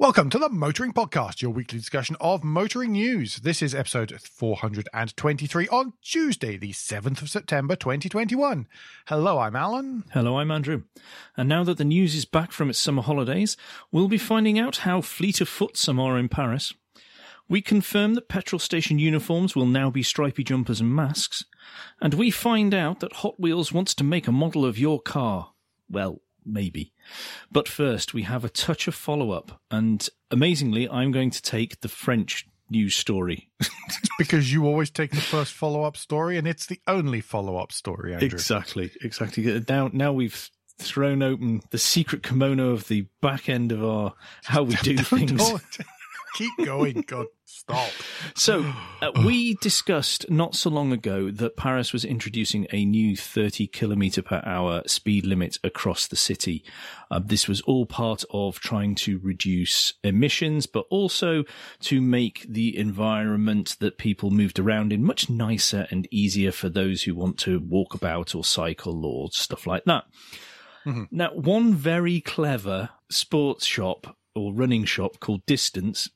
Welcome to the Motoring Podcast, your weekly discussion of motoring news. This is episode 423 on Tuesday, the 7th of September 2021. Hello, I'm Alan. Hello, I'm Andrew. And now that the news is back from its summer holidays, we'll be finding out how fleet of foot some are in Paris. We confirm that petrol station uniforms will now be stripy jumpers and masks. And we find out that Hot Wheels wants to make a model of your car. Well, maybe. But first, we have a touch of follow up. And amazingly, I'm going to take the French news story. because you always take the first follow up story, and it's the only follow up story, Andrew. Exactly, exactly. Now, now we've thrown open the secret kimono of the back end of our how we do things. Keep going, God, stop. So, uh, we discussed not so long ago that Paris was introducing a new 30 kilometer per hour speed limit across the city. Uh, this was all part of trying to reduce emissions, but also to make the environment that people moved around in much nicer and easier for those who want to walk about or cycle or stuff like that. Mm-hmm. Now, one very clever sports shop or running shop called Distance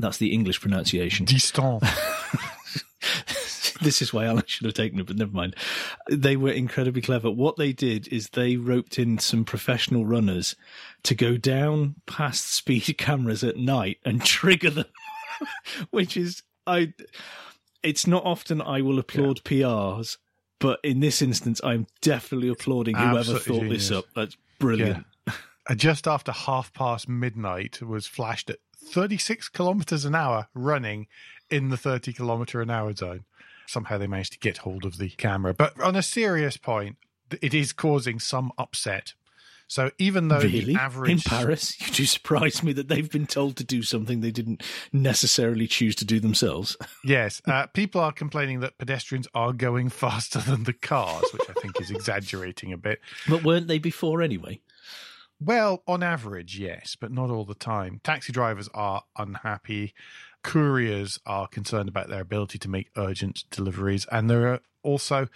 that's the English pronunciation. Distant. this is why Alan should have taken it, but never mind. They were incredibly clever. What they did is they roped in some professional runners to go down past speed cameras at night and trigger them, which is I. It's not often I will applaud yeah. PRs, but in this instance, I'm definitely applauding whoever Absolutely thought genius. this up. That's brilliant. Yeah. Just after half past midnight was flashed at 36 kilometers an hour running in the 30 kilometer an hour zone. Somehow they managed to get hold of the camera. But on a serious point, it is causing some upset. So even though really? the average in Paris, you do surprise me that they've been told to do something they didn't necessarily choose to do themselves. yes, uh, people are complaining that pedestrians are going faster than the cars, which I think is exaggerating a bit. But weren't they before anyway? Well, on average, yes, but not all the time. Taxi drivers are unhappy. Couriers are concerned about their ability to make urgent deliveries. And they're also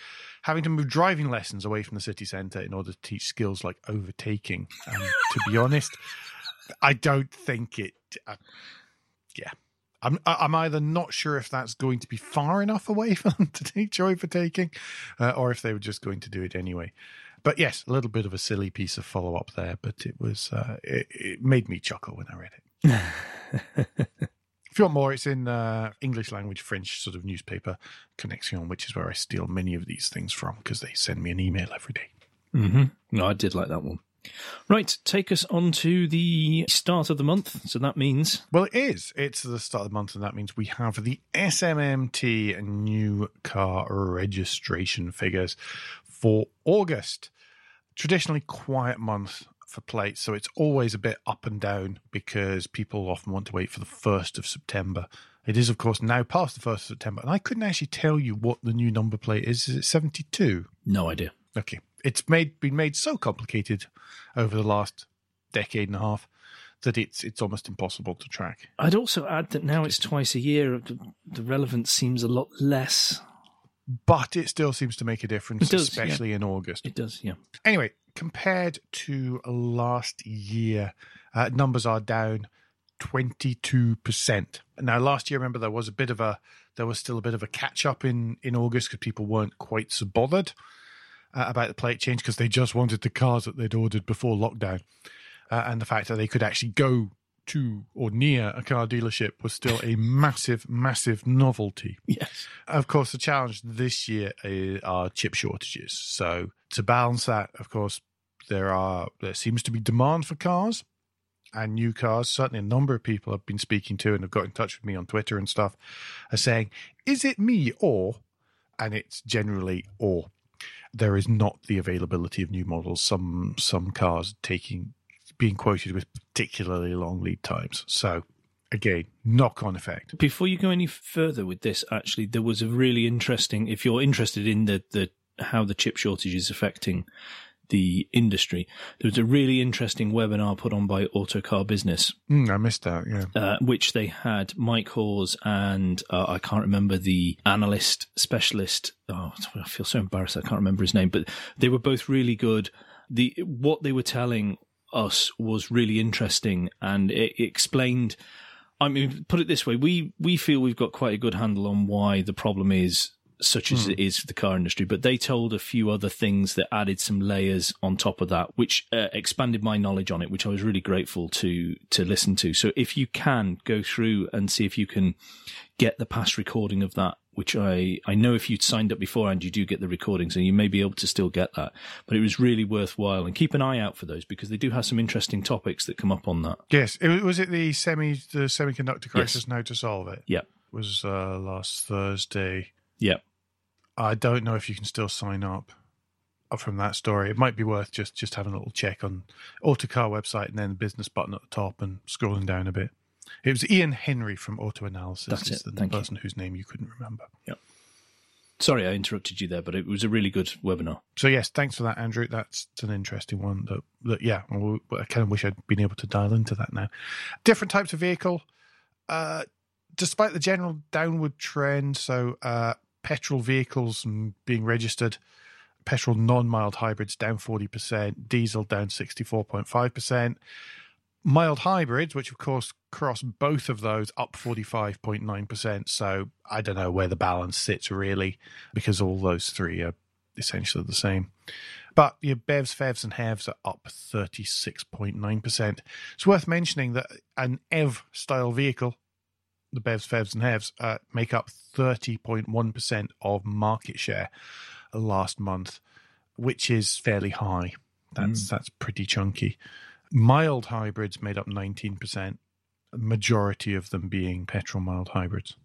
having to move driving lessons away from the city centre in order to teach skills like overtaking. And to be honest, I don't think it. Uh, yeah. I'm, I'm either not sure if that's going to be far enough away for them to teach overtaking, uh, or if they were just going to do it anyway. But yes, a little bit of a silly piece of follow up there, but it was uh, it, it, made me chuckle when I read it. if you want more, it's in uh, English language French sort of newspaper Connexion, which is where I steal many of these things from because they send me an email every day. Mm-hmm. No, I did like that one. Right, take us on to the start of the month. So that means. Well, it is. It's the start of the month, and that means we have the SMMT new car registration figures for August traditionally quiet month for plates, so it's always a bit up and down because people often want to wait for the 1st of September. It is, of course, now past the 1st of September, and I couldn't actually tell you what the new number plate is. Is it 72? No idea. Okay. It's made been made so complicated over the last decade and a half that it's it's almost impossible to track. I'd also add that now it's twice a year. The relevance seems a lot less but it still seems to make a difference, does, especially yeah. in August. It does, yeah. Anyway, compared to last year, uh, numbers are down 22%. Now, last year, remember, there was a bit of a, there was still a bit of a catch up in, in August because people weren't quite so bothered uh, about the plate change because they just wanted the cars that they'd ordered before lockdown. Uh, and the fact that they could actually go to or near a car dealership was still a massive, massive novelty. Yes. Of course, the challenge this year uh, are chip shortages. So to balance that, of course, there are there seems to be demand for cars and new cars. Certainly, a number of people I've been speaking to and have got in touch with me on Twitter and stuff are saying, "Is it me or?" And it's generally or. There is not the availability of new models. Some some cars taking being quoted with particularly long lead times. So again, knock on effect. Before you go any further with this, actually, there was a really interesting. If you're interested in the the how the chip shortage is affecting the industry, there was a really interesting webinar put on by Autocar Business. Mm, I missed that. Yeah, uh, which they had Mike Hawes and uh, I can't remember the analyst specialist. Oh, I feel so embarrassed. I can't remember his name, but they were both really good. The what they were telling us was really interesting, and it explained. I mean, put it this way: we we feel we've got quite a good handle on why the problem is such as mm. it is for the car industry. But they told a few other things that added some layers on top of that, which uh, expanded my knowledge on it, which I was really grateful to to listen to. So if you can go through and see if you can get the past recording of that, which I I know if you'd signed up before and you do get the recording, so you may be able to still get that. But it was really worthwhile, and keep an eye out for those because they do have some interesting topics that come up on that. Yes, it, was it the semi the semiconductor crisis yes. now to solve it? Yeah, It was uh, last Thursday. Yeah. I don't know if you can still sign up from that story. It might be worth just just having a little check on Autocar website and then the business button at the top and scrolling down a bit. It was Ian Henry from Auto Analysis. That's it. the Thank person you. whose name you couldn't remember. Yep. Sorry, I interrupted you there, but it was a really good webinar. So yes, thanks for that, Andrew. That's an interesting one. That, that yeah, I kind of wish I'd been able to dial into that now. Different types of vehicle. Uh, despite the general downward trend, so uh, petrol vehicles being registered, petrol non mild hybrids down 40%, diesel down 64.5%. Mild hybrids, which of course cross both of those, up 45.9%. So I don't know where the balance sits really, because all those three are essentially the same. But your BEVs, PHEVs, and HEVs are up 36.9%. It's worth mentioning that an EV style vehicle the BEVs, PHEVs, and HEVs uh, make up 30.1% of market share last month, which is fairly high. That's mm. that's pretty chunky. Mild hybrids made up 19%, majority of them being petrol mild hybrids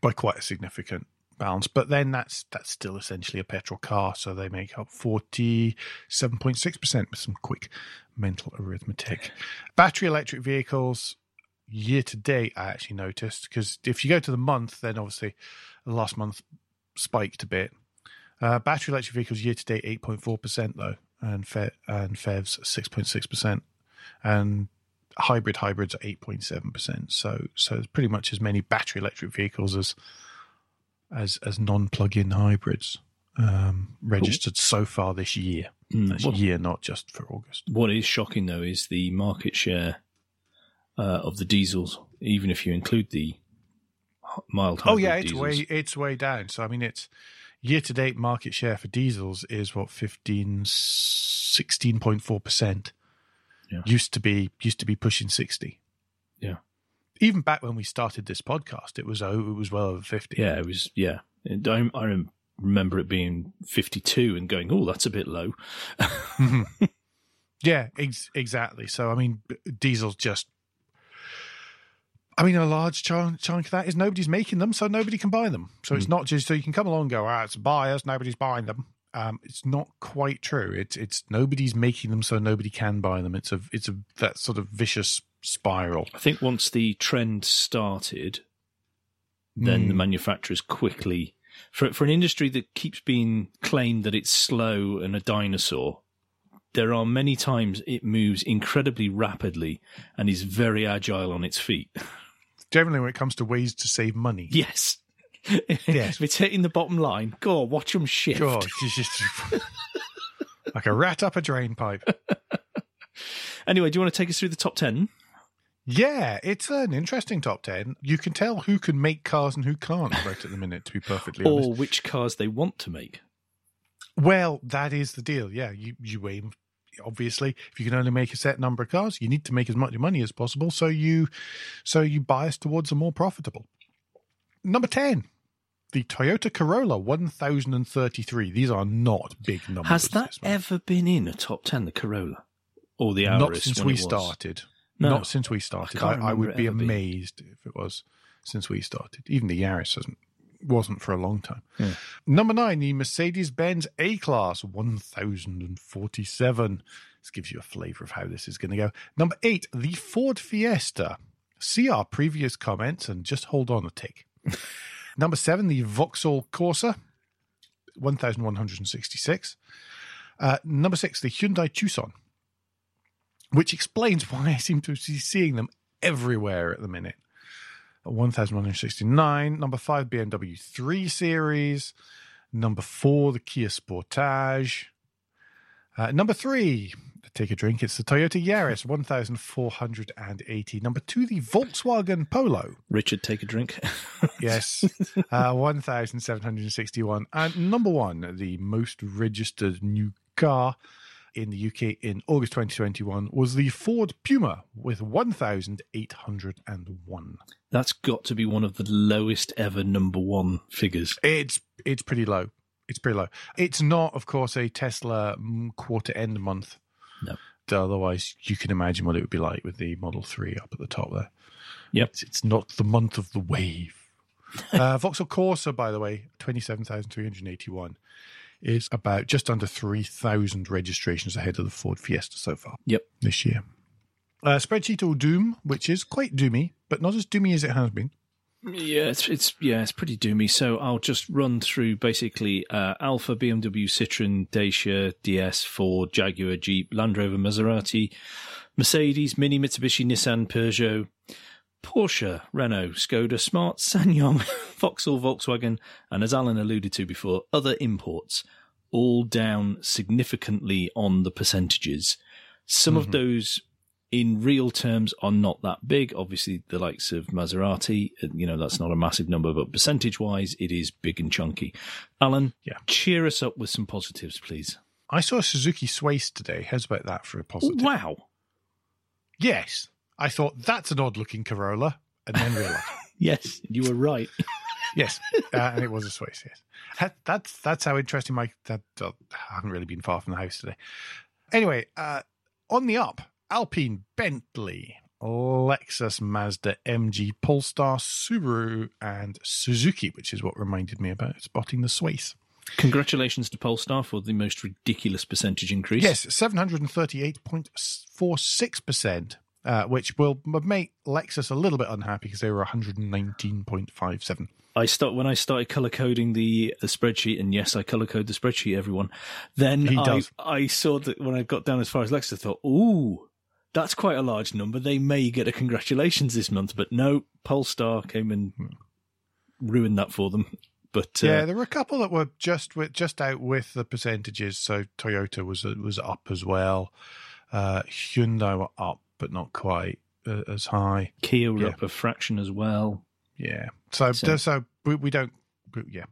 by quite a significant balance. But then that's that's still essentially a petrol car, so they make up 47.6% with some quick mental arithmetic. Battery electric vehicles year to date, I actually noticed because if you go to the month, then obviously the last month spiked a bit. Uh, battery electric vehicles year to date eight point four percent though, and Fe- and PHEVs six point six percent, and hybrid hybrids are eight point seven percent. So so it's pretty much as many battery electric vehicles as as as non plug in hybrids um, registered cool. so far this year. Mm, That's year, not just for August. What is shocking though is the market share uh, of the diesels, even if you include the mild. Oh yeah, it's diesels. way it's way down. So I mean, it's year to date market share for diesels is what 15 16.4 percent. Yeah. Used to be used to be pushing sixty. Yeah. Even back when we started this podcast, it was oh, it was well over fifty. Yeah, it was. Yeah, I, I remember it being fifty-two and going, "Oh, that's a bit low." Yeah, ex- exactly. So I mean, diesel's just I mean, a large chunk, chunk of that is nobody's making them, so nobody can buy them. So mm. it's hmm. not just so you can come along and go, ah, it's buyers, nobody's buying them. Um, it's not quite true. It's it's nobody's making them, so nobody can buy them. It's a it's a that sort of vicious spiral. I think once the trend started, then mm. the manufacturers quickly for for an industry that keeps being claimed that it's slow and a dinosaur. There are many times it moves incredibly rapidly and is very agile on its feet. generally when it comes to ways to save money. Yes. Yes. if it's hitting the bottom line, go on, watch them shift. God, just like a rat up a drain pipe. anyway, do you want to take us through the top 10? Yeah, it's an interesting top 10. You can tell who can make cars and who can't right at the minute, to be perfectly honest. Or which cars they want to make. Well, that is the deal. Yeah, you, you aim obviously if you can only make a set number of cars you need to make as much money as possible so you so you bias towards the more profitable. Number 10 the Toyota Corolla 1033 these are not big numbers. Has that ever been in a top 10 the Corolla? Or the Auris not since we started. No, not since we started. I, I, I would be amazed if it was since we started. Even the Yaris hasn't wasn't for a long time. Yeah. Number nine, the Mercedes Benz A Class 1047. This gives you a flavor of how this is going to go. Number eight, the Ford Fiesta. See our previous comments and just hold on a tick. Number seven, the Vauxhall Corsa 1166. Uh, number six, the Hyundai Tucson, which explains why I seem to be seeing them everywhere at the minute. 1169. Number five, BMW 3 Series. Number four, the Kia Sportage. Uh, number three, take a drink. It's the Toyota Yaris 1480. Number two, the Volkswagen Polo. Richard, take a drink. yes, uh, 1761. And number one, the most registered new car in the UK in August 2021 was the Ford Puma with 1,801. That's got to be one of the lowest ever number one figures. It's it's pretty low. It's pretty low. It's not, of course, a Tesla mm, quarter end month. No. Otherwise, you can imagine what it would be like with the Model 3 up at the top there. Yep. It's, it's not the month of the wave. uh, Vauxhall Corsa, by the way, 27,381 is about just under 3,000 registrations ahead of the Ford Fiesta so far. Yep. This year. Uh, spreadsheet or Doom, which is quite doomy, but not as doomy as it has been. Yeah, it's, it's yeah, it's pretty doomy. So I'll just run through basically uh, Alfa, BMW, Citroen, Dacia, DS, Ford, Jaguar, Jeep, Land Rover, Maserati, Mercedes, Mini, Mitsubishi, Nissan, Peugeot, Porsche, Renault, Skoda, Smart, SsangYong, Vauxhall, Volkswagen, and as Alan alluded to before, other imports, all down significantly on the percentages. Some mm-hmm. of those in real terms are not that big. Obviously, the likes of Maserati, you know, that's not a massive number, but percentage wise, it is big and chunky. Alan, yeah. cheer us up with some positives, please. I saw a Suzuki Swace today. How's about that for a positive? Wow. Yes. I thought that's an odd looking Corolla and then realized. yes, you were right. yes, uh, and it was a Swace. Yes, that, that's that's how interesting my that I haven't really been far from the house today. Anyway, uh, on the up, Alpine, Bentley, Lexus, Mazda, MG, Polestar, Subaru, and Suzuki, which is what reminded me about spotting the Swace. Congratulations to Polestar for the most ridiculous percentage increase. Yes, 738.46%, uh, which will make Lexus a little bit unhappy because they were 119.57. I start when I started color coding the the spreadsheet, and yes, I color code the spreadsheet. Everyone, then I, I saw that when I got down as far as Lexus, I thought, "Ooh, that's quite a large number. They may get a congratulations this month, but no, Polestar came and ruined that for them. But uh, yeah, there were a couple that were just with, just out with the percentages. So Toyota was was up as well. Uh, Hyundai were up, but not quite uh, as high. Kia were yeah. up a fraction as well. Yeah. So so, so we, we don't. Yeah.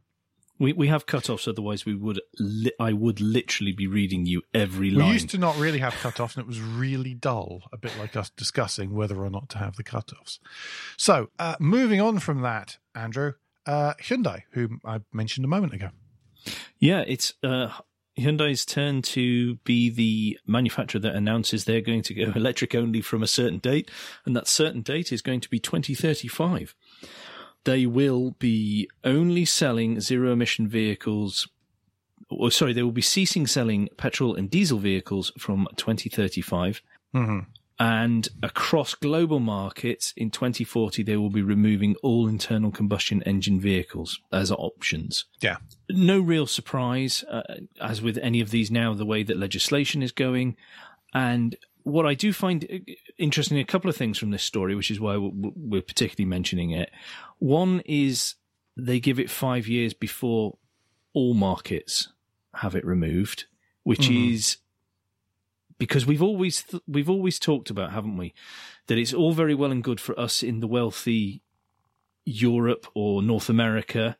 We we have cut-offs, otherwise we would li- I would literally be reading you every line. We used to not really have cut-offs, and it was really dull, a bit like us discussing whether or not to have the cut-offs. So, uh, moving on from that, Andrew, uh, Hyundai, whom I mentioned a moment ago. Yeah, it's uh, Hyundai's turn to be the manufacturer that announces they're going to go electric only from a certain date, and that certain date is going to be 2035 they will be only selling zero emission vehicles or sorry, they will be ceasing selling petrol and diesel vehicles from 2035. Mm-hmm. And across global markets in 2040, they will be removing all internal combustion engine vehicles as options. Yeah. No real surprise, uh, as with any of these now, the way that legislation is going. And what I do find interesting, a couple of things from this story, which is why we're particularly mentioning it. One is they give it five years before all markets have it removed, which mm. is because we've always th- we've always talked about, haven't we, that it's all very well and good for us in the wealthy Europe or North America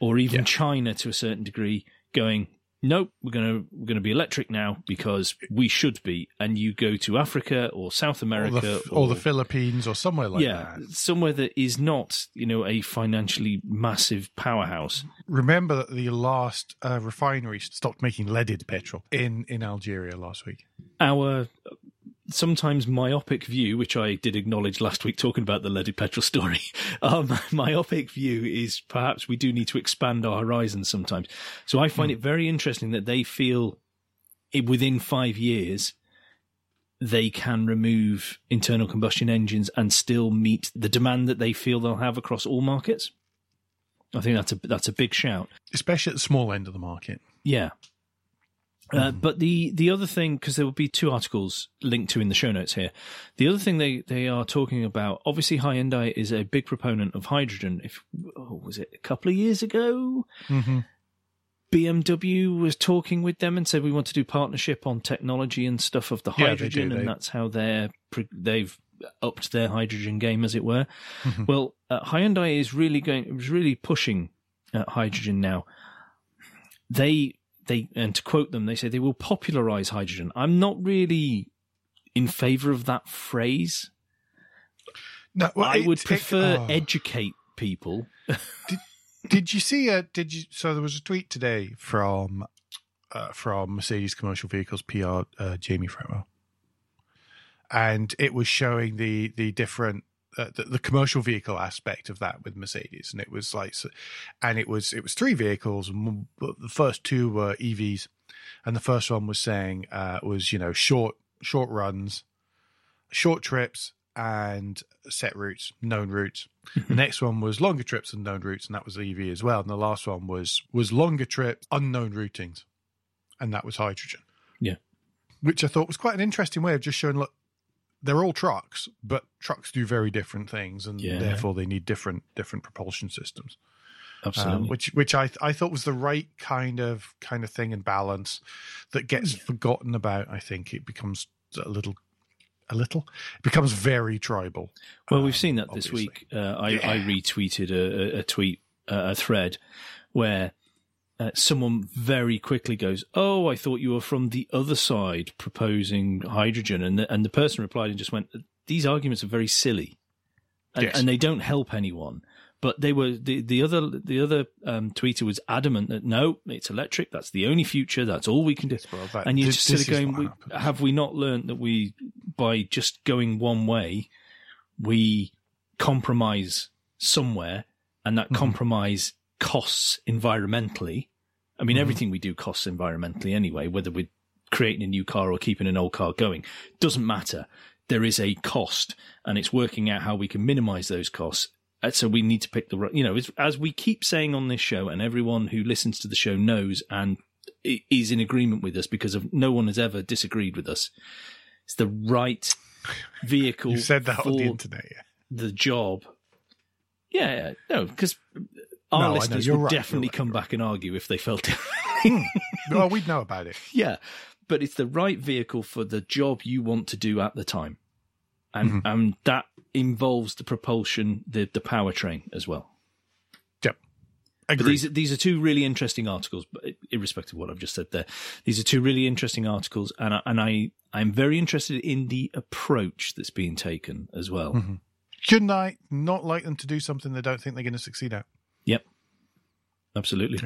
or even yeah. China to a certain degree going nope, we're gonna we're gonna be electric now because we should be. And you go to Africa or South America or the, or, or the Philippines or somewhere like yeah, that. somewhere that is not you know a financially massive powerhouse. Remember that the last uh, refinery stopped making leaded petrol in in Algeria last week. Our sometimes myopic view, which I did acknowledge last week talking about the leaded petrol story. Um, myopic view is perhaps we do need to expand our horizons sometimes. So I find mm. it very interesting that they feel it, within five years they can remove internal combustion engines and still meet the demand that they feel they'll have across all markets. I think that's a that's a big shout, especially at the small end of the market. Yeah, uh, mm. but the, the other thing, because there will be two articles linked to in the show notes here. The other thing they, they are talking about, obviously, Hyundai is a big proponent of hydrogen. If oh, was it a couple of years ago, mm-hmm. BMW was talking with them and said we want to do partnership on technology and stuff of the Yeah, hydrogen, do, and that's how they're they've upped their hydrogen game, as it were. Mhm. Well, uh, Hyundai is really going, is really pushing uh, hydrogen now. They they and to quote them, they say they will popularize hydrogen. I'm not really in favor of that phrase. No, well, I would it- prefer oh. educate people. Did you see? Uh, did you? So there was a tweet today from uh, from Mercedes Commercial Vehicles PR uh, Jamie Fretwell, and it was showing the the different uh, the, the commercial vehicle aspect of that with Mercedes, and it was like, and it was it was three vehicles, but the first two were EVs, and the first one was saying uh, was you know short short runs, short trips, and set routes, known routes. The next one was longer trips and known routes, and that was EV as well. And the last one was was longer trips, unknown routings, and that was hydrogen. Yeah. which I thought was quite an interesting way of just showing. Look, they're all trucks, but trucks do very different things, and Yeah. therefore they need different different propulsion systems. Absolutely. Um, which which I I thought was the right kind of kind of thing and balance that gets forgotten about. I think it becomes a little a little it becomes very tribal. Well, we've um, seen that this week. Uh, I, Yeah. I retweeted a, a, a tweet, uh, a thread, where uh, someone very quickly goes, "Oh, I thought you were from the other side proposing hydrogen," and the, and the person replied and just went, "These arguments are very silly, and, Yes. and they don't help anyone." But they were the, the other the other um, tweeter was adamant that no, it's electric. That's the only future. That's all we can do. Well, that- And you're this- just sort of going, we, have we not learned that we, by just going one way, we compromise somewhere and that Mhm. compromise costs environmentally? I mean, Mhm. everything we do costs environmentally anyway, whether we're creating a new car or keeping an old car going. Doesn't matter. There is a cost and it's working out how we can minimize those costs. Uh, So we need to pick the right, you know, as, as we keep saying on this show, and everyone who listens to the show knows and is in agreement with us because of no one has ever disagreed with us. It's the right vehicle You said that on the internet. Yeah. the job. Yeah, yeah. no, because our No, listeners would right, definitely right, come you're back and argue if they felt it. oh, we'd know about it. yeah, but it's the right vehicle for the job you want to do at the time, and Mhm. and that involves the propulsion, the the powertrain as well. Yep. But these are, these are two really interesting articles, but irrespective of what I've just said there, these are two really interesting articles, and I, and I I'm very interested in the approach that's being taken as well. Mhm. Shouldn't I not like them to do something they don't think they're going to succeed at? Yep. Absolutely.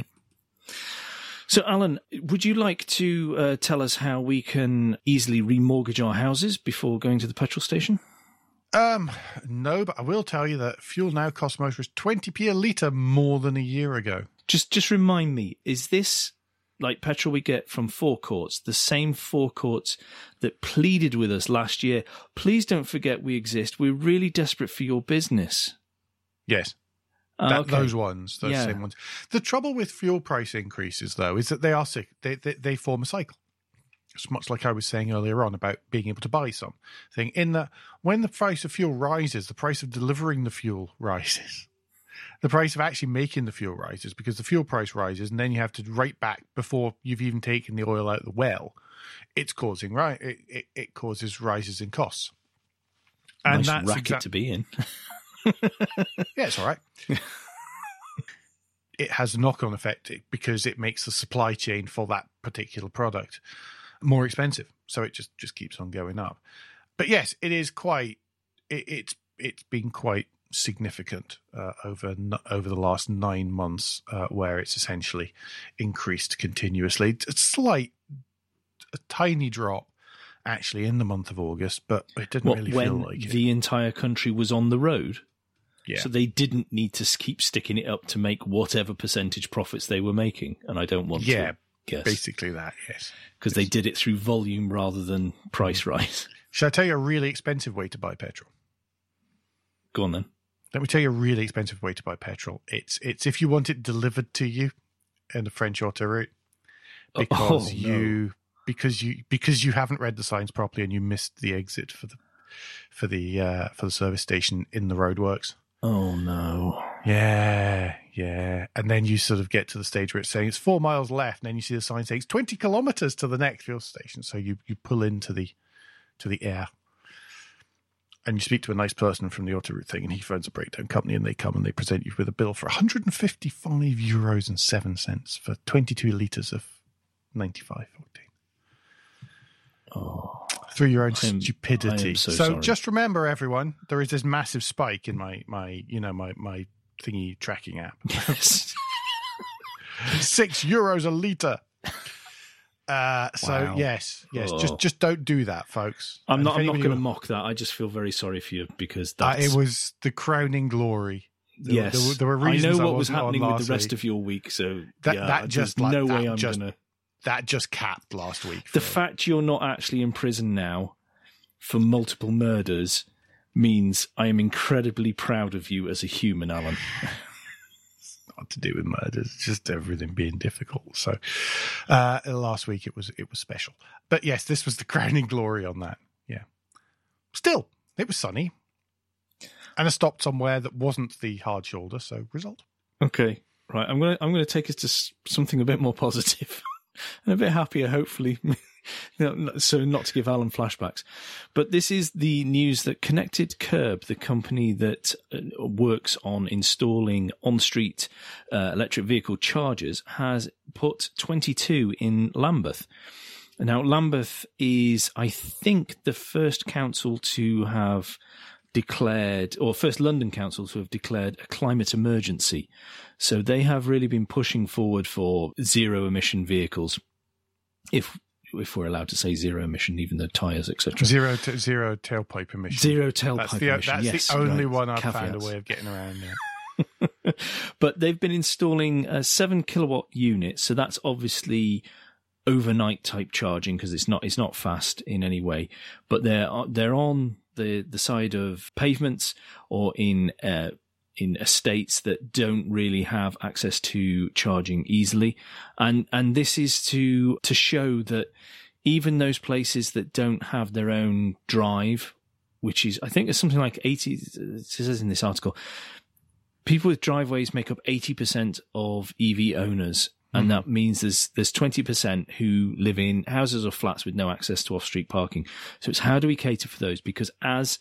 So, Alan, would you like to uh, tell us how we can easily remortgage our houses before going to the petrol station? Um, no, but I will tell you that fuel now costs motorists 20p a litre more than a year ago. Just, just remind me: is this like petrol we get from forecourts, the same forecourts that pleaded with us last year? Please don't forget we exist. We're really desperate for your business. Yes. Ah, That, okay. Those ones, those Yeah. same ones. The trouble with fuel price increases, though, is that they are sick. They, they they form a cycle. It's much like I was saying earlier on about being able to buy something. In that, when the price of fuel rises, the price of delivering the fuel rises. The price of actually making the fuel rises because the fuel price rises, and then you have to write back before you've even taken the oil out of the well. It's causing right. It it, it causes rises in costs. nice that's racket exact- to be in. yeah, it's all right. it has a knock on effect because it makes the supply chain for that particular product more expensive. So it just, just keeps on going up. But yes, it is quite, it, it's, it's been quite significant uh, over n- over the last nine months, uh, where it's essentially increased continuously. A slight, a tiny drop, actually, in the month of August, but it didn't What, really when feel like it. the entire country was on the road? Yeah. So they didn't need to keep sticking it up to make whatever percentage profits they were making, and I don't want Yeah, to guess Basically, that yes. because they did it through volume rather than price rise. Shall I tell you a really expensive way to buy petrol? Go on then. Let me tell you a really expensive way to buy petrol. It's it's if you want it delivered to you in the French autoroute because Oh, no. you because you because you haven't read the signs properly and you missed the exit for the for the uh, for the service station in the roadworks. Oh no! Yeah, yeah. And then you sort of get to the stage where it's saying it's four miles left, and then you see the sign saying it's twenty kilometers to the next fuel station. So you you pull into the to the air. And you speak to a nice person from the Autoroute thing, and he phones a breakdown company, and they come and they present you with a bill for 155 euros and seven cents for 22 liters of 95 octane. Oh, Through your own am- stupidity. I am so just remember, everyone, there is this massive spike in my my you know my my thingy tracking app. yes. Six euros a liter. Uh, so Wow. yes, yes, Oh. just just don't do that, folks. I'm And not. I'm not going to mock that. I just feel very sorry for you because Uh, it was the crowning glory. There, yes. there, were, there were I know what was wasn't happening with the rest week. of your week, so That- yeah, that just like- no that way I'm just- gonna. That just capped last week. The for- fact you're not actually in prison now for multiple murders means I am incredibly proud of you as a human, Alan. not to do with murders, it's just everything being difficult. So uh, last week it was it was special, but yes, this was the crowning glory on that. Yeah, still it was sunny, and I stopped somewhere that wasn't the hard shoulder. So result. Okay, right. I'm gonna I'm gonna take us to something a bit more positive and a bit happier, hopefully. So not to give Alan flashbacks, but this is the news that Connected Kerb, the company that uh, works on installing on-street uh, electric vehicle chargers, has put 22 in Lambeth. Now, Lambeth is, I think, the first council to have declared, or first London council to have declared a climate emergency. So they have really been pushing forward for zero emission vehicles. If if we're allowed to say zero emission, even the tyres, etc. Zero to zero tailpipe emission. Zero tailpipe That's the emission. that's yes, the only right. one I've found a way of getting around it. but they've been installing a seven kilowatt unit, so that's obviously overnight type charging because it's not it's not fast in any way. But they're they're on the the side of pavements or in uh, in estates that don't really have access to charging easily, and and this is to to show that even those places that don't have their own drive, which is I think it's something like eighty. It says in this article people with driveways make up 80% of EV owners. And that means there's there's 20% who live in houses or flats with no access to off-street parking. So it's how do we cater for those? Because as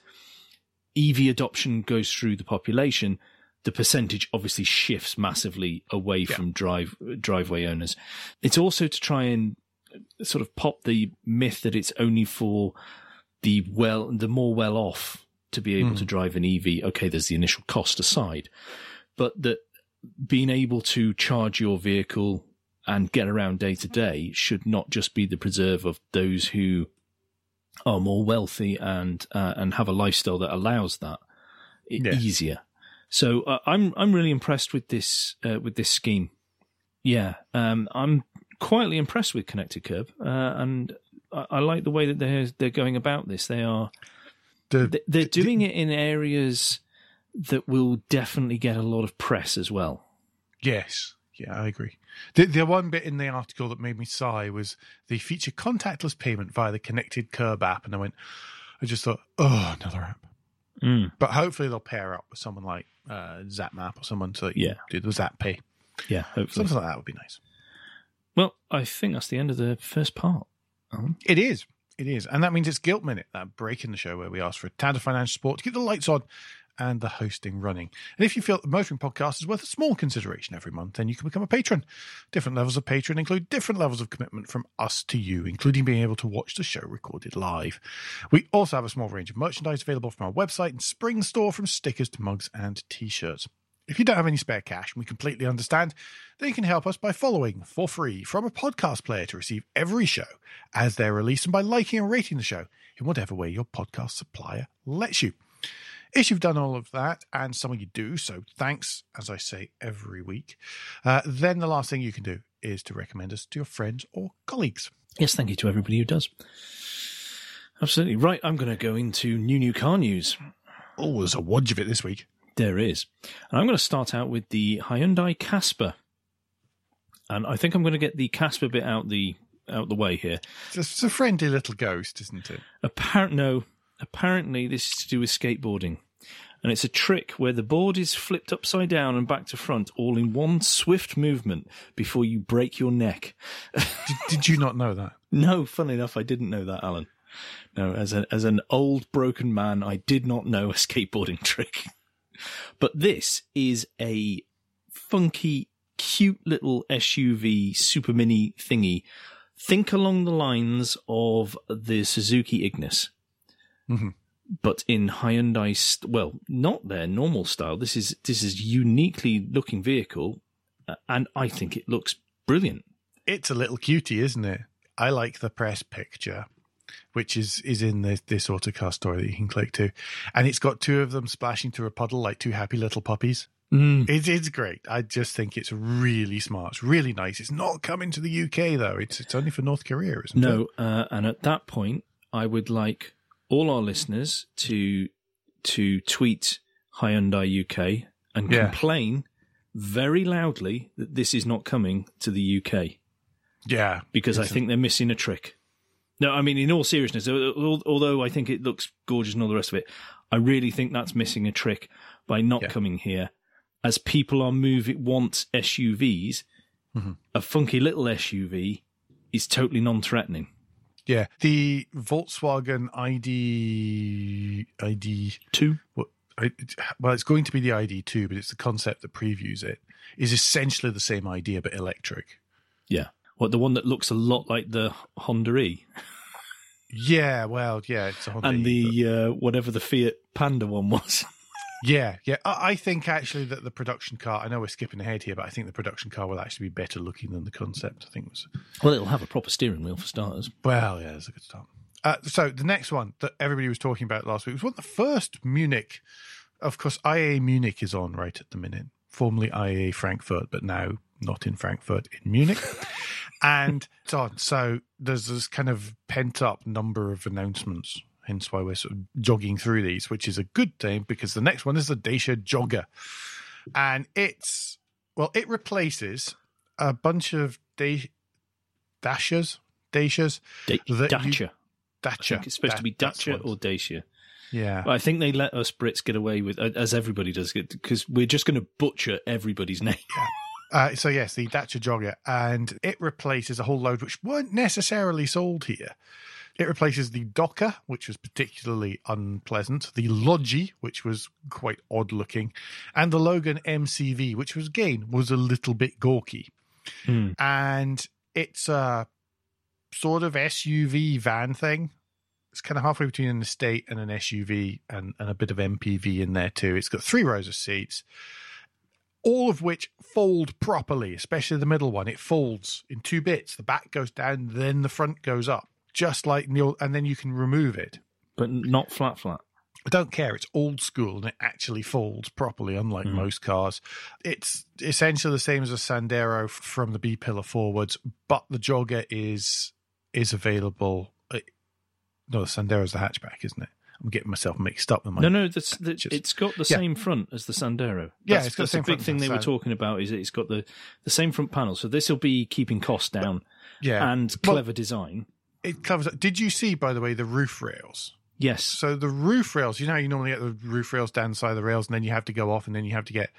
EV adoption goes through the population, the percentage obviously shifts massively away Yeah. from drive driveway owners. It's also to try and sort of pop the myth that it's only for the well the more well off to be able Mm. to drive an EV. Okay, there's the initial cost aside, but that being able to charge your vehicle and get around day to day should not just be the preserve of those who are more wealthy and uh, and have a lifestyle that allows that Yes. easier. So uh, I'm I'm really impressed with this uh, with this scheme. Yeah, um, I'm quietly impressed with Connected Kerb, uh, and I, I like the way that they're they're going about this. They are The, they're doing it in areas that will definitely get a lot of press as well. Yes, yeah, I agree. The the one bit in the article that made me sigh was the feature contactless payment via the Connected Kerb app, and I went, I just thought, oh, another app. Mm. But hopefully they'll pair up with someone like uh, ZapMap or someone to Yeah. do the Zap Pay. Yeah, hopefully. Something like that would be nice. Well, I think that's the end of the first part. Alan. It is. It is. And that means it's Guilt Minute, that break in the show where we ask for a tad of financial support to keep the lights on and the hosting running. And if you feel the Motoring Podcast is worth a small consideration every month, then you can become a patron. Different levels of patron include different levels of commitment from us to you, including being able to watch the show recorded live. We also have a small range of merchandise available from our website and spring store from stickers to mugs and t-shirts. If you don't have any spare cash, and we completely understand, then you can help us by following for free from a podcast player to receive every show as they're released and by liking and rating the show in whatever way your podcast supplier lets you. If you've done all of that, and some of you do, so thanks, as I say every week, uh, then the last thing you can do is to recommend us to your friends or colleagues. Yes, thank you to everybody who does. Absolutely. Right, I'm going to go into new new car news. Oh, there's a wodge of it this week. There is. And I'm going to start out with the Hyundai Casper. And I think I'm going to get the Casper bit out the out the way here. It's a, friendly little ghost, isn't it? Apparent no, apparently this is to do with skateboarding. and it's a trick where the board is flipped upside down and back to front, all in one swift movement before you break your neck. did, did you not know that? No, funny enough, I didn't know that, Alan. No, as a, as an old broken man, I did not know a skateboarding trick. but this is a funky, cute little SUV super mini thingy. Think along the lines of the Suzuki Ignis. Mm-hmm. But in Hyundai, well, not their normal style. This is this is uniquely looking vehicle, uh, and I think it looks brilliant. It's a little cutie, isn't it? I like the press picture, which is is in this this autocar story that you can click to, and it's got two of them splashing through a puddle like two happy little puppies. Mm. It, it's great. I just think it's really smart. It's really nice. It's not coming to the UK though. It's it's only for North Korea, isn't No, it? uh, and at that point, I would like all our listeners to to tweet Hyundai UK and Yeah. complain very loudly that this is not coming to the UK Yeah, because I think they're missing a trick. No, I mean in all seriousness, al- al- although I think it looks gorgeous and all the rest of it, I really think that's missing a trick by not Yeah. coming here. As people are moving want SUVs, Mhm. a funky little SUV is totally non-threatening. Yeah. The Volkswagen ID ID Two. what I, well, it's going to be the ID2, but it's the concept that previews it. Is essentially the same idea but electric. Yeah. What the one that looks a lot like the Honda E Yeah, well, yeah, it's a Honda. and E, the uh, whatever the Fiat Panda one was. yeah, yeah. I, I think actually that the production car. I know we're skipping ahead here, but I think the production car will actually be better looking than the concept. I think it was well, it'll have a proper steering wheel for starters. Well, yeah, that's a good start. Uh, so the next one that everybody was talking about last week was one of the first Munich. Of course, IAA Munich is on right at the minute, formerly IAA Frankfurt, but now not in Frankfurt, in Munich. and it's on. So there's this kind of pent up number of announcements. Hence why we're sort of jogging through these, which is a good thing because the next one is the Dacia Jogger. And it's, well, it replaces a bunch of da- Dacias, Dacias, Da- That you- Dacia. It's supposed That- to be Dacia or Dacia. yeah. But I think they let us Brits get away with, as everybody does, because we're just going to butcher everybody's name. Uh, so yes, the Dacia Jogger, and it replaces a whole load which weren't necessarily sold here. It replaces the Docker, which was particularly unpleasant, the Lodgy, which was quite odd looking, and the Logan MCV, which was again was a little bit gawky. Hmm. And it's a sort of SUV van thing. It's kind of halfway between an estate and an SUV, and, and a bit of MPV in there too. It's got three rows of seats all of which fold properly, especially the middle one. It folds in two bits. The back goes down, then the front goes up, just like the old, and then you can remove it. But not flat, flat. I don't care. It's old school and it actually folds properly, unlike Mm. most cars. It's essentially the same as a Sandero from the B pillar forwards, but the Jogger is is available. No, the Sandero's the hatchback, isn't it? I'm getting myself mixed up with my No, no, that's, that, Just- it's got the Yeah. same front as the Sandero. Yeah, it's got the that's same big front thing the they were talking about is that it's got the, the same front panel. So this will be keeping costs down yeah. and Well- clever design. It covers. Did you see, by the way, the roof rails? Yes. So the roof rails, you know, you normally get the roof rails down the side of the rails, and then you have to go off, and then you have to get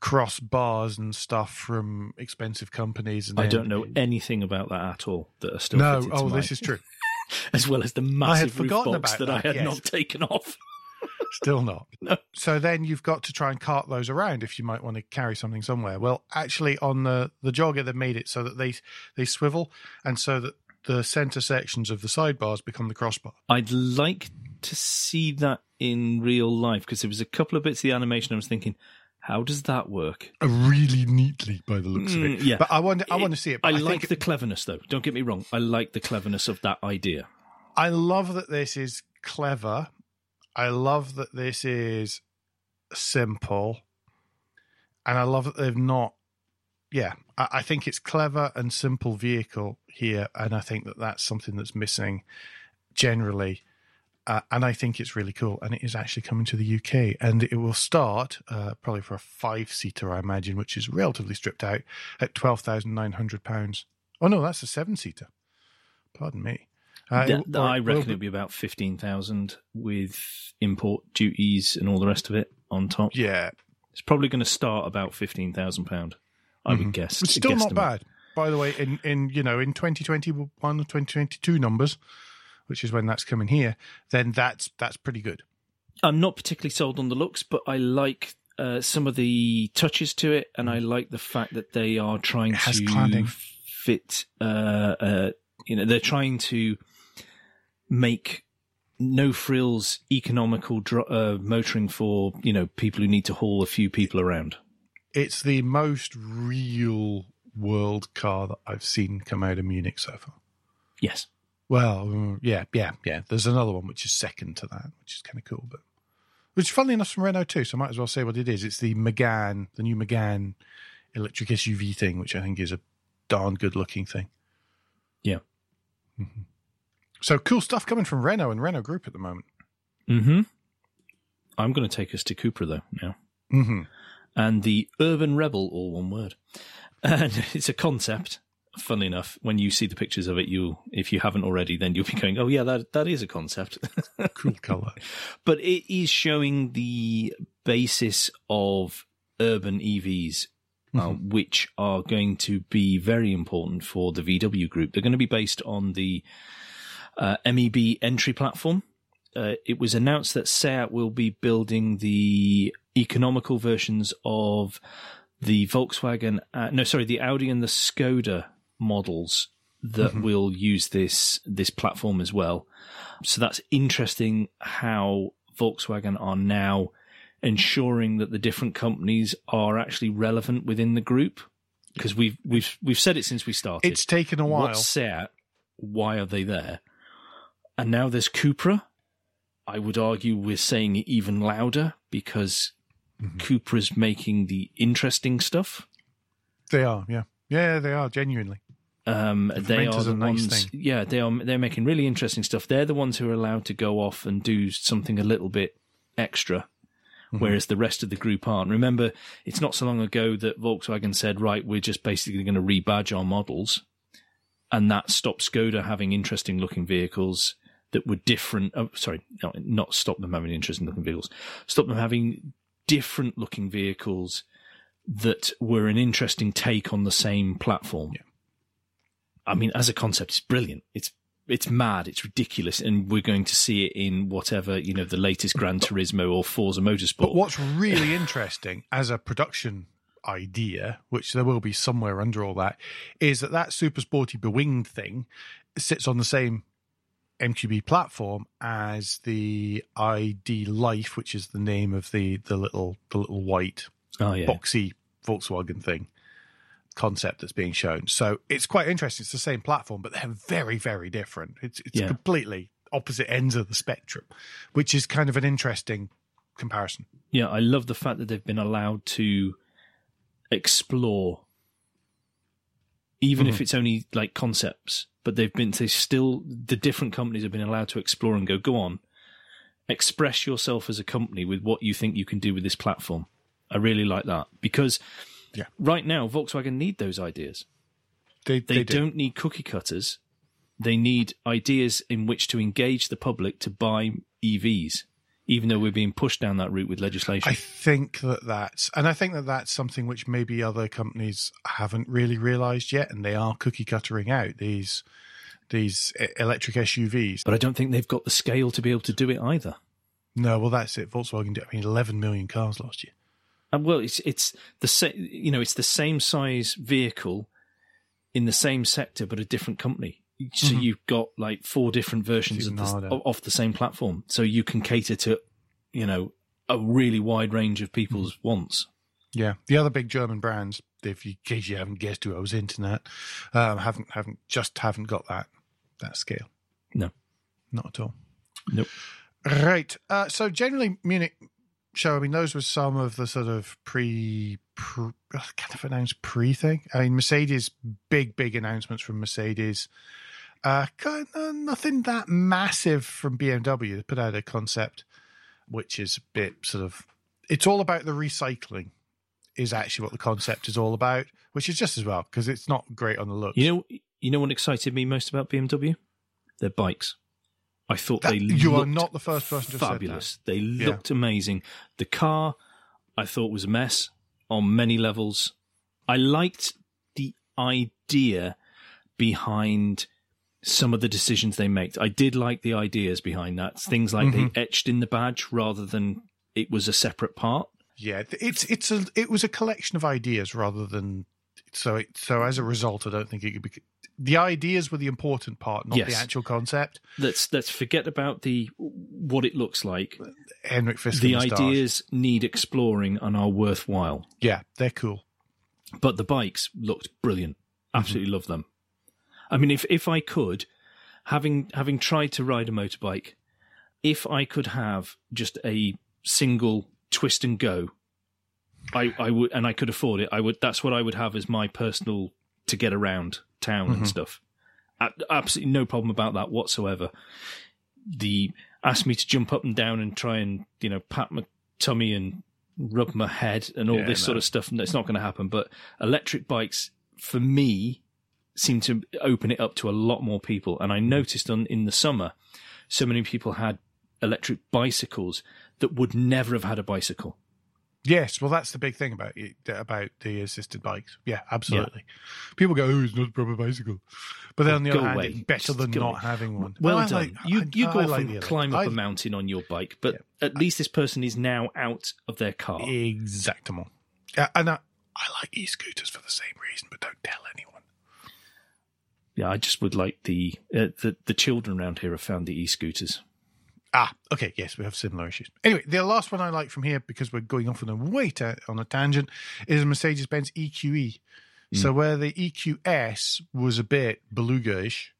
cross bars and stuff from expensive companies. And I then- don't know anything about that at all that are still No, oh, my- this is true. as well as the massive roof forgotten box about that, I had yes. not taken off. Still not. No. So then you've got to try and cart those around if you might want to carry something somewhere. Well, actually, on the the jogger, they've made it so that they they swivel, and so that the center sections of the sidebars become the crossbar. I'd like to see that in real life because there was a couple of bits of the animation I was thinking, how does that work? Really neatly, by the looks of it. Mm, yeah. But I want I It- want to see it. I, I, like the cleverness, though. Don't get me wrong. I like the cleverness of that idea. I love that this is clever. I love that this is simple. And I love that they've not, yeah, I, I think it's clever and simple vehicle here. And I think that that's something that's missing generally. Uh, and I think it's really cool. And it is actually coming to the UK. And it will start uh, probably for a five seater, I imagine, which is relatively stripped out at £12,900. Oh, no, that's a seven seater. Pardon me. Uh, Th- it- or I reckon it'll be about fifteen thousand with import duties and all the rest of it on top. Yeah, It's probably going to start about fifteen thousand pound. I would guess. Mm-hmm. it's still not bad. By the way, in in you know in 2021 or 2022 numbers, which is when that's coming here, then that's that's pretty good. I'm not particularly sold on the looks, but I like uh, some of the touches to it, and I like the fact that they are trying has to cladding. fit. Uh, uh, you know, they're trying to make no frills economical dro- uh, motoring for you know people who need to haul a few people around. It's the most real world car that I've seen come out of Munich so far. Yes. Well, yeah, yeah, yeah. There's another one which is second to that, which is kind of cool, but which funnily enough from Renault too. So I might as well say what it is. It's the Megane, the new Megane electric SUV thing, which I think is a darn good looking thing. Yeah. Mhm. So cool stuff coming from Renault and Renault Group at the moment. Hmm. I'm going to take us to Cupra though now. hmm and the Urban Rebel, all one word. And it's a concept. Funnily enough, when you see the pictures of it, you, if you haven't already, then you'll be going, "Oh yeah, that that is a concept." Cool color. but it is showing the basis of urban EVs, uh, which are going to be very important for the VW group. They're going to be based on the uh, MEB entry platform. Uh, it was announced that Seat will be building the economical versions of the Volkswagen, uh, no, sorry, the Audi and the Skoda models that will use this this platform as well. So that's interesting how Volkswagen are now ensuring that the different companies are actually relevant within the group because we've we've we've said it since we started. It's taken a while. What's Seat? Why are they there? And now there's Cupra. I would argue we're saying it even louder because Mm-hmm. Cupra's making the interesting stuff. They are, yeah, yeah, they are genuinely. Um, they are the nice ones, thing. yeah, they are. They're making really interesting stuff. They're the ones who are allowed to go off and do something a little bit extra, Mm-hmm. whereas the rest of the group aren't. Remember, it's not so long ago that Volkswagen said, "Right, we're just basically going to rebadge our models," and that stopped Skoda having interesting looking vehicles that were different. Oh, sorry, no, not stop them having interesting looking vehicles. Stop them having different looking vehicles that were an interesting take on the same platform. I mean, as a concept, it's brilliant. It's it's mad. It's ridiculous, and we're going to see it in whatever you know the latest Gran Turismo or Forza Motorsport. But what's really interesting as a production idea, which there will be somewhere under all that, is that that super sporty bewinged thing sits on the same MQB platform as the ID Life, which is the name of the the little the little white oh yeah, boxy Volkswagen thing concept that's being shown. So it's quite interesting. It's the same platform, but they're very, very different. It's it's Yeah. completely opposite ends of the spectrum, which is kind of an interesting comparison. yeah. I love the fact that they've been allowed to explore, even if mm-hmm. it's only like concepts. But they've been they still the different companies have been allowed to explore and go go on, express yourself as a company with what you think you can do with this platform. I really like that because Yeah. right now Volkswagen need those ideas. They They, they, do. don't need cookie cutters. They need ideas in which to engage the public to buy EVs, even though we're being pushed down that route with legislation. I think that that's, and I think that that's something which maybe other companies haven't really realised yet, and they are cookie cuttering out these these electric SUVs. but I don't think they've got the scale to be able to do it either. No, well, that's it. Volkswagen did. I mean, 11 million cars last year. And well, it's it's the same. You know, it's the same size vehicle in the same sector, but a different company. So you've got like four different versions of, the, off the same platform. So you can cater to, you know, a really wide range of people's wants. Yeah, the other big German brands, if you, in case you haven't guessed who I was into that, um, haven't haven't just haven't got that that scale. No. not at all. Nope. Right. Uh, so generally, Munich show. I mean, those were some of the sort of pre, pre kind of announced pre thing. I mean, Mercedes big big announcements from Mercedes. Uh, kind of nothing that massive from BMW. They put out a concept, which is a bit sort of. It's all about the recycling. Is actually what the concept is all about, which is just as well because it's not great on the looks. You know, you know what excited me most about BMW? Their bikes. I thought That- they you looked are not the first person to have said that. fabulous. They looked amazing. The car, I thought was a mess on many levels. I liked the idea behind some of the decisions they made. I did like the ideas behind that. Things like Mm-hmm. they etched in the badge rather than it was a separate part. Yeah, it's it's a it was a collection of ideas rather than so it, so as a result, I don't think it could be. The ideas were the important part, not the actual concept. Let's let's forget about the what it looks like. Henrik Fisker The ideas need exploring and are worthwhile. yeah, they're cool. but the bikes looked brilliant. Mm-hmm. Absolutely love them. I mean, if if I could, having having tried to ride a motorbike, if I could have just a single twist and go, I I would, and I could afford it. I would. That's what I would have as my personal to get around town Mm-hmm. and stuff. A- Absolutely no problem about that whatsoever. The ask me to jump up and down and try and you know pat my tummy and rub my head and all Yeah, this sort of stuff. It's not going to happen. But electric bikes, for me, seem to open it up to a lot more people. And I noticed on in the summer, so many people had electric bicycles that would never have had a bicycle. Yes, well, that's the big thing about it, about the assisted bikes. Yeah, absolutely. People go, "Oh, it's not a proper bicycle," but then on the other hand, away. it's better than not away. having one. Well I done. like- you I- you go I like and climb up I- a mountain on your bike, but at least this person is now out of their car. Exactement. Yeah, and I, I like e-scooters for the same reason, but don't tell anyone. Yeah, I just would like the uh, the the children around here have found the e-scooters. Ah, okay, yes, we have similar issues. Anyway, the last one I like from here, because we're going off on a way ta- on a tangent, is a Mercedes Benz EQE. So where the EQS was a bit beluga-ish,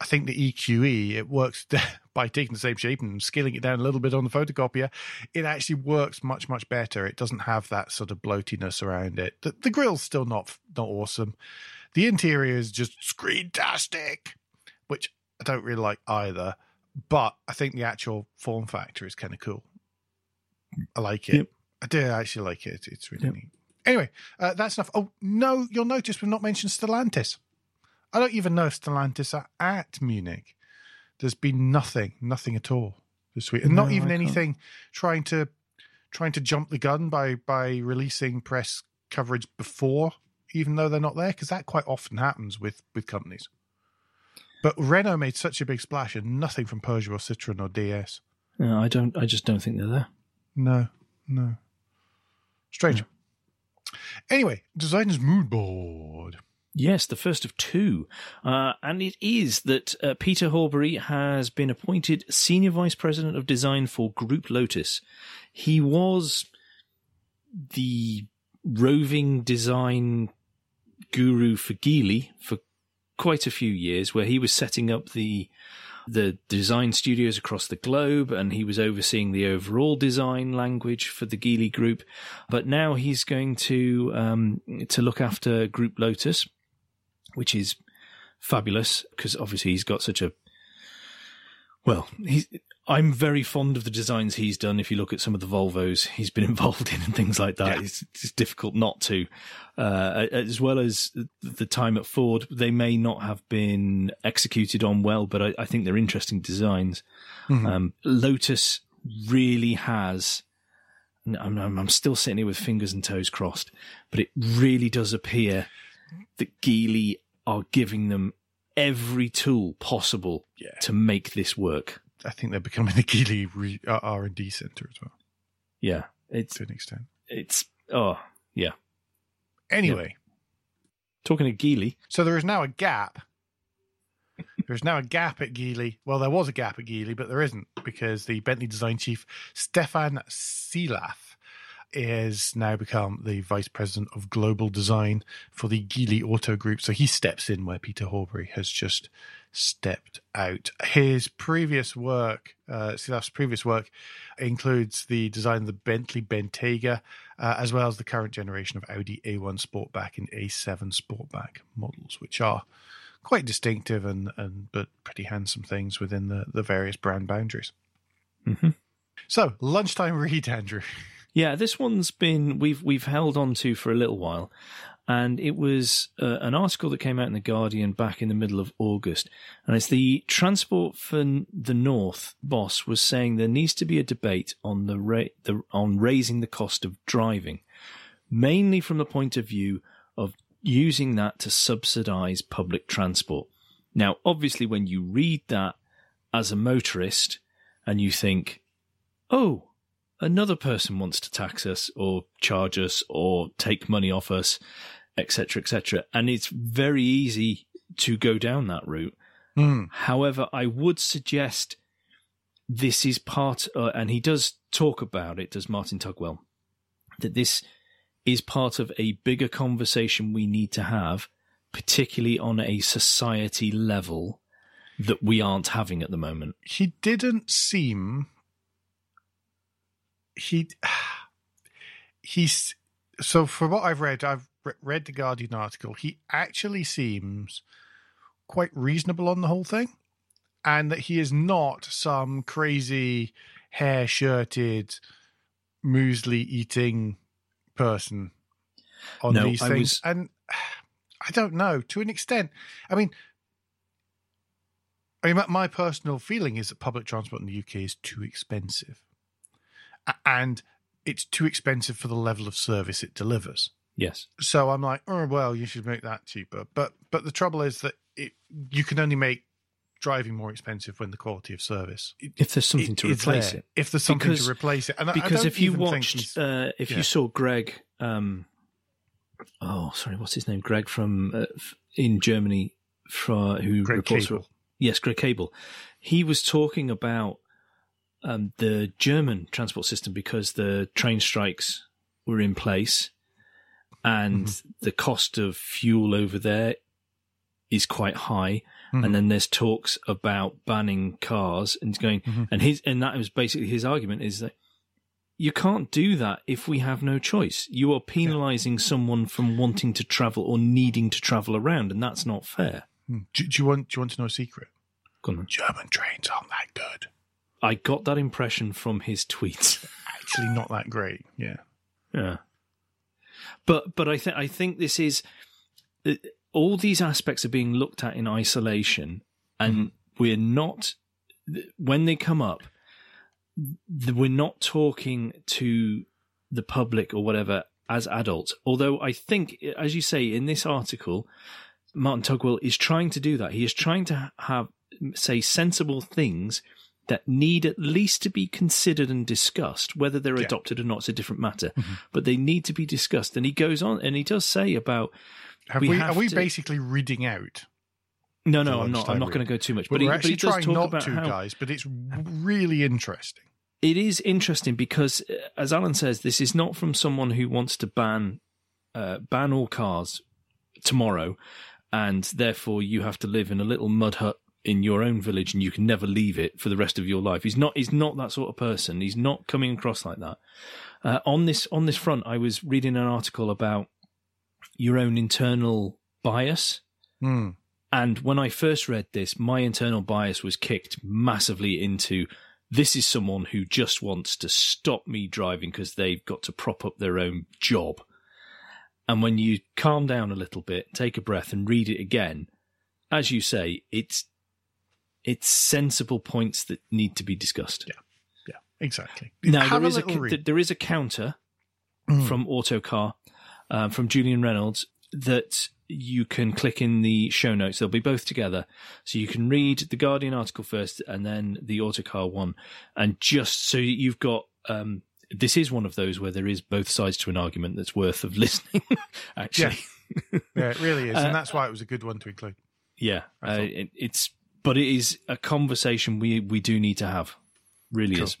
I think the EQE it works by taking the same shape and scaling it down a little bit on the photocopier. It actually works much much better. It doesn't have that sort of bloatiness around it. The, the grill's still not not awesome. The interior is just screen-tastic, which I don't really like either. But I think the actual form factor is kind of cool. I like it. Yep. I do actually like it. It's really Yep. neat. Anyway, uh, that's enough. Oh no, you'll notice we've not mentioned Stellantis. I don't even know if Stellantis are at Munich. There's been nothing, nothing at all this week, and not even I can't. anything trying to trying to jump the gun by by releasing press coverage before, even though they're not there, because that quite often happens with with companies. But Renault made such a big splash, and nothing from Peugeot or Citroen or DS. No, I don't. I just don't think they're there. No, no. Strange. Anyway, designer's mood board. Yes, the first of two. Uh, and it is that uh, Peter Horbury has been appointed Senior Vice President of Design for Group Lotus. He was the roving design guru for Geely for quite a few years, where he was setting up the the design studios across the globe and he was overseeing the overall design language for the Geely group. But now he's going to um, to look after Group Lotus, which is fabulous because obviously he's got such a well. He's I'm very fond of the designs he's done. If you look at some of the Volvos he's been involved in and things like that, Yeah. it's, it's difficult not to. Uh, as well as the time at Ford, they may not have been executed on well, but I, I think they're interesting designs. Mhm. Um, Lotus really has. I'm, I'm, I'm still sitting here with fingers and toes crossed, but it really does appear that Geely are giving them every tool possible Yeah. to make this work. I think they're becoming the Geely re- uh, R and D center as well, Yeah, it's to an extent. it's oh yeah. Anyway, Talking of Geely, so there is now a gap. There's now a gap at Geely. Well, there was a gap at Geely, but there isn't because the Bentley design chief Stefan Sielaff is now become the vice president of global design for the Geely Auto Group. So he steps in where Peter Horbury has just stepped out. His previous work, uh, previous work, includes the design of the Bentley Bentayga, uh, as well as the current generation of Audi A1 Sportback and A7 Sportback models, which are quite distinctive and, and but pretty handsome things within the, the various brand boundaries. Mhm. So, lunchtime read, Andrew. yeah, this one's been we've we've held on to for a little while, and it was uh, an article that came out in the Guardian back in the middle of August, and it's the Transport for the North boss was saying there needs to be a debate on the, ra- the on raising the cost of driving, mainly from the point of view of using that to subsidise public transport. Now, obviously, when you read that as a motorist and you think, oh, another person wants to tax us or charge us or take money off us, etc., etc., and it's very easy to go down that route. Mm. However, I would suggest this is part, uh, and he does talk about it, does Martin Tugwell, that this is part of a bigger conversation we need to have, particularly on a society level that we aren't having at the moment. He didn't seem. He. He's. So, from what I've read, I've read the Guardian article. He actually seems quite reasonable on the whole thing, and that he is not some crazy hair shirted, muesli eating person on No, these I things. was- And I don't know to an extent. I mean, I mean, my- personal feeling is that public transport in the UK is too expensive, and it's too expensive for the level of service it delivers. Yes. So I'm like, oh well, you should make that cheaper. But but the trouble is that it, you can only make driving more expensive when the quality of service If there's something to replace there. it. If there's something Because- to replace it, and because if you watched, uh, if yeah. you saw Greg, um, oh sorry, what's his name? Greg from uh, in Germany, for who Greg reports Kable. yes, Greg Kable. He was talking about um, the German transport system because the train strikes were in place, and Mm-hmm. the cost of fuel over there is quite high. Mhm. And then there's talks about banning cars and going, Mhm. and his and that was basically his argument is that you can't do that if we have no choice. You are penalising someone from wanting to travel or needing to travel around, and that's not fair. Hmm. do, do you want do you want to know a secret? German trains aren't that good. I got that impression from his tweets. Actually, not that great. Yeah. Yeah, but but I think I think this is uh, all these aspects are being looked at in isolation, and we're not when they come up. We're not talking to the public or whatever as adults. Although I think, as you say in this article, Martin Tugwell is trying to do that. He is trying to have say sensible things that need at least to be considered and discussed. Whether they're Yeah. adopted or not is a different matter, but they need to be discussed. And he goes on and he does say about Have We we, have are we to- basically reading out? no, no, I'm not. I'm not going to go too much. But But he, we're but actually does trying talk not about to, how guys. But it's really interesting. it is interesting because, uh, as Alan says, this is not from someone who wants to ban uh, ban all cars tomorrow, and therefore you have to live in a little mud hut in your own village and you can never leave it for the rest of your life. He's not. He's not that sort of person. He's not coming across like that. Uh, on this on this front, I was reading an article about your own internal bias. Hmm. And when I first read this, my internal bias was kicked massively into this is someone who just wants to stop me driving because they've got to prop up their own job. And when you calm down a little bit, take a breath and read it again, as you say, it's it's sensible points that need to be discussed. Yeah. Yeah, exactly. Now Have there is a, ca- there is a counter Mm. from Autocar um, from Julian Reynolds that you can click in the show notes. They'll be both together, so you can read the Guardian article first and then the Autocar one, and just so you've got. Um, this is one of those where there is both sides to an argument that's worth of listening. Actually, yeah, it really is, Uh, and that's why it was a good one to include. yeah, uh, it, it's but it is a conversation we we do need to have. Really Cool. is.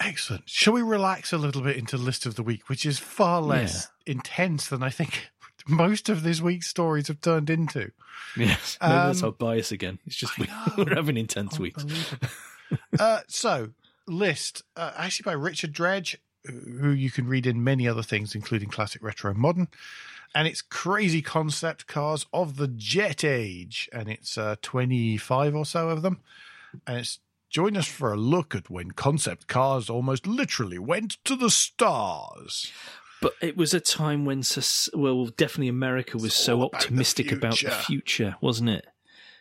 Excellent. Shall we relax a little bit into list of the week, which is far less intense than I think most of this week's stories have turned into. Yes, maybe that's Um, our bias again. It's just we, we're having intense weeks. Uh, so, list uh, actually by Richard Dredge, who you can read in many other things, including classic, retro, and modern. And it's crazy concept cars of the jet age, and it's uh, twenty five or so of them. And it's join us for a look at when concept cars almost literally went to the stars. But it was a time when, well, definitely America was so about the optimistic about the future. wasn't it?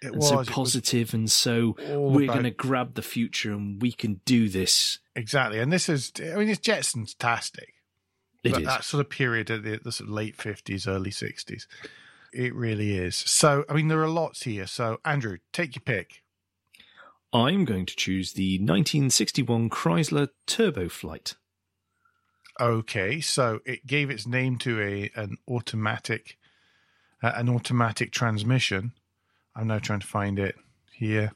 It and was so positive, and so we're about- going to grab the future and we can do this. exactly. And this is, I mean, it's Jetsons tastic. It but is. that sort of period of the, the sort of late 50s, early 60s. It really is. So, I mean, there are lots here. So, Andrew, take your pick. I'm going to choose the 1961 Chrysler TurboFlite. Okay, so it gave its name to a an automatic uh, an automatic transmission. I'm now trying to find it here.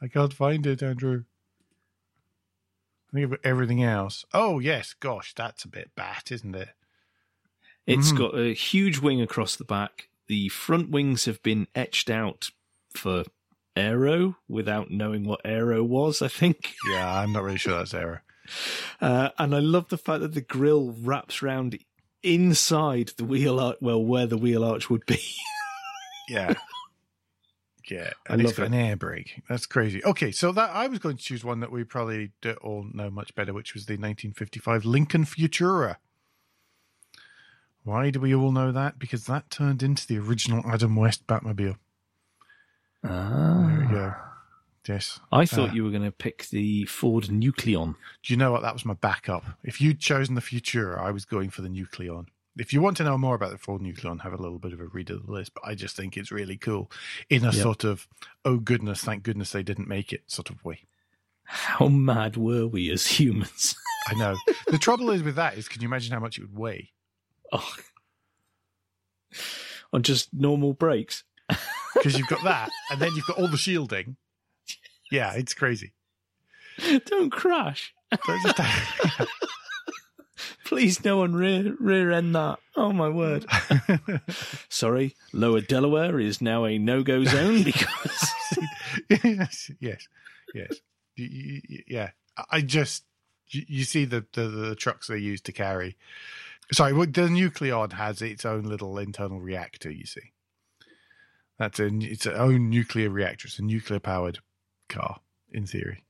I can't find it, Andrew. Think of everything else. Oh yes, gosh, that's a bit bat, isn't it? It's Mhm. got a huge wing across the back. The front wings have been etched out for aero without knowing what aero was, I think. Yeah, I'm not really sure that's Aero. Uh, and I love the fact that the grill wraps round inside the wheel arch, well, where the wheel arch would be. Yeah. Yeah, I and it's love got it. an air brake. That's crazy. Okay, so that I was going to choose one that we probably do all know much better, which was the 1955 Lincoln Futura. Why do we all know that? Because that turned into the original Adam West Batmobile. There we go. Yes. I thought Ah. you were going to pick the Ford Nucleon. Do you know what? That was my backup. If you'd chosen the Futura, I was going for the Nucleon. If you want to know more about the Ford Nucleon, have a little bit of a read of the list. But I just think it's really cool in a Yep. sort of, oh goodness, thank goodness they didn't make it sort of way. How mad were we as humans? I know. the trouble is with that is, can you imagine how much it would weigh? oh. On just normal brakes. Because you've got that, and then you've got all the shielding. Yeah, it's crazy. Don't crash. It's just- Please, no one rear rear end that. Oh my word! Sorry, Lower Delaware is now a no go zone because yes, yes, yes. Yeah, I just you, you see the, the the trucks they use to carry. Sorry, the Nucleon has its own little internal reactor. You see, that's a its own nuclear reactor. It's a nuclear powered car in theory.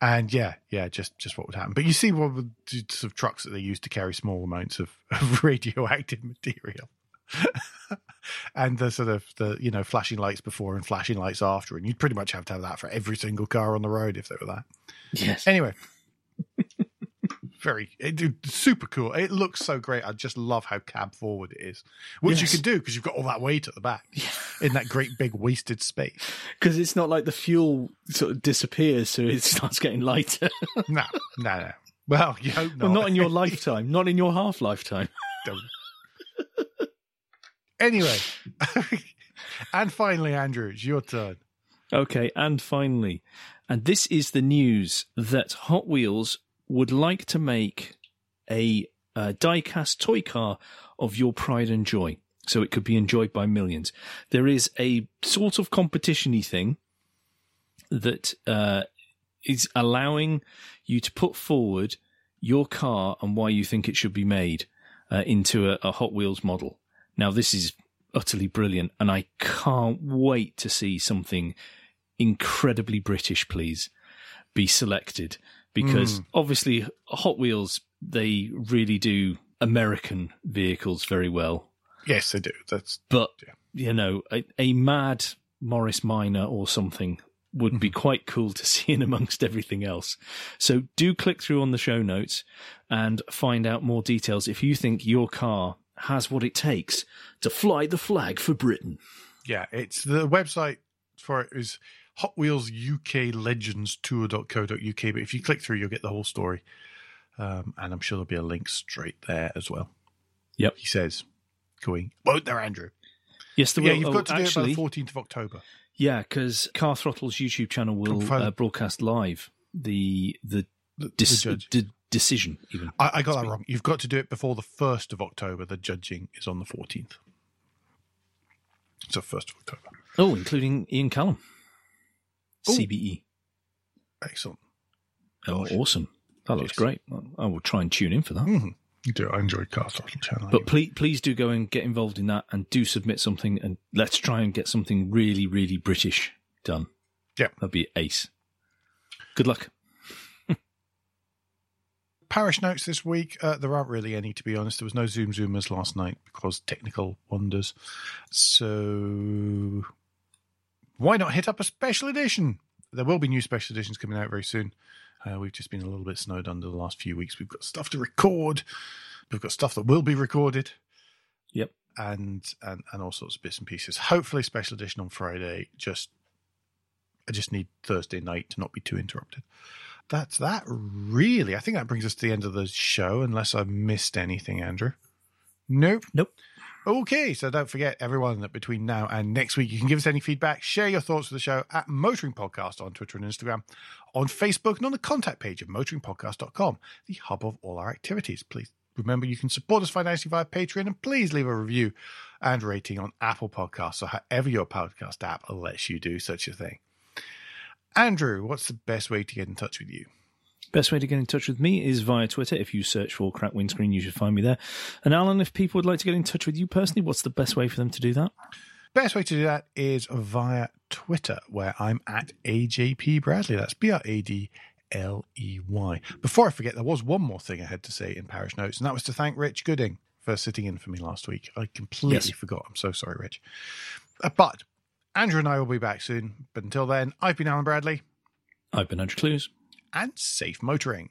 And yeah, yeah, just just what would happen. But you see what the sort of trucks that they use to carry small amounts of, of radioactive material. and the sort of the you know flashing lights before and flashing lights after, and you'd pretty much have to have that for every single car on the road if they were that. yes, Anyway, very it, super cool. It looks so great. I just love how cab forward it is, which Yes. you can do because you've got all that weight at the back in that great big wasted space. because it's not like the fuel sort of disappears, so it starts getting lighter. No, no, no. Well, you hope not. well, not in your lifetime, not in your half lifetime. Don't. anyway, and finally, Andrew, it's your turn. Okay, and finally, and this is the news that Hot Wheels would like to make a, uh die-cast toy car of your pride and joy, so it could be enjoyed by millions. There is a sort of competition-y thing that uh, is allowing you to put forward your car and why you think it should be made uh, into a, a Hot Wheels model. Now, this is utterly brilliant, and I can't wait to see something incredibly British, please, be selected because hmm. obviously Hot Wheels they really do American vehicles very well, Yes, they do. That's but Yeah. you know a, a mad Morris Minor or something would be hmm. quite cool to see in amongst everything else. So do click through on the show notes and find out more details if you think your car has what it takes to fly the flag for Britain. yeah. It's the website for it is Hot Wheels UK Legends Tour.co.uk. But if you click through, you'll get the whole story, um, and I'm sure there'll be a link straight there as well. Yep. He says, "Going, won't there, Andrew?" Yes, there yeah, will. you've oh, got to actually, do it by the 14th of October. Yeah, because Car Throttle's YouTube channel will uh, broadcast live the the, The, dis- the decision. Even I, I got that wrong. You've got to do it before the first of October. The judging is on the 14th. So first of October. oh, including Ian Callum, Ooh. CBE. Excellent. Oh, Gosh. awesome! That looks Yes. great. I- I will try and tune in for that. Mm-hmm. You do. I enjoy Car Throttle channel. But please, please do go and get involved in that, and do submit something, and let's try and get something really, really British done. Yeah. that'd be ace. Good luck. parish notes this week. Uh, there aren't really any, to be honest. There was no Zoom Zoomers last night because technical wonders. So why not hit up a special edition? There will be new special editions coming out very soon. Uh, we've just been a little bit snowed under the last few weeks. We've got stuff to record. We've got stuff that will be recorded. Yep. And and and all sorts of bits and pieces. Hopefully, special edition on Friday. Just I just need Thursday night to not be too interrupted. That's that, really. I think that brings us to the end of the show, unless I've missed anything, Andrew. Nope. Nope. Okay, so don't forget, everyone, that between now and next week, you can give us any feedback, share your thoughts with the show at Motoring Podcast on Twitter and Instagram, on Facebook, and on the contact page of motoringpodcast.com, the hub of all our activities. Please remember you can support us financially via Patreon, and please leave a review and rating on Apple Podcasts or however your podcast app lets you do such a thing. Andrew, what's the best way to get in touch with you? Best way to get in touch with me is via Twitter. If you search for Crack Windscreen, you should find me there. And Alan, if people would like to get in touch with you personally, what's the best way for them to do that? Best way to do that is via Twitter, where I'm at AJP Bradley. That's B R A D L E Y. Before I forget, there was one more thing I had to say in Parish Notes, and that was to thank Rich Gooding for sitting in for me last week. I completely Yes. forgot. I'm so sorry, Rich. Uh, but Andrew and I will be back soon. But until then, I've been Alan Bradley, I've been Andrew Clues. And safe motoring.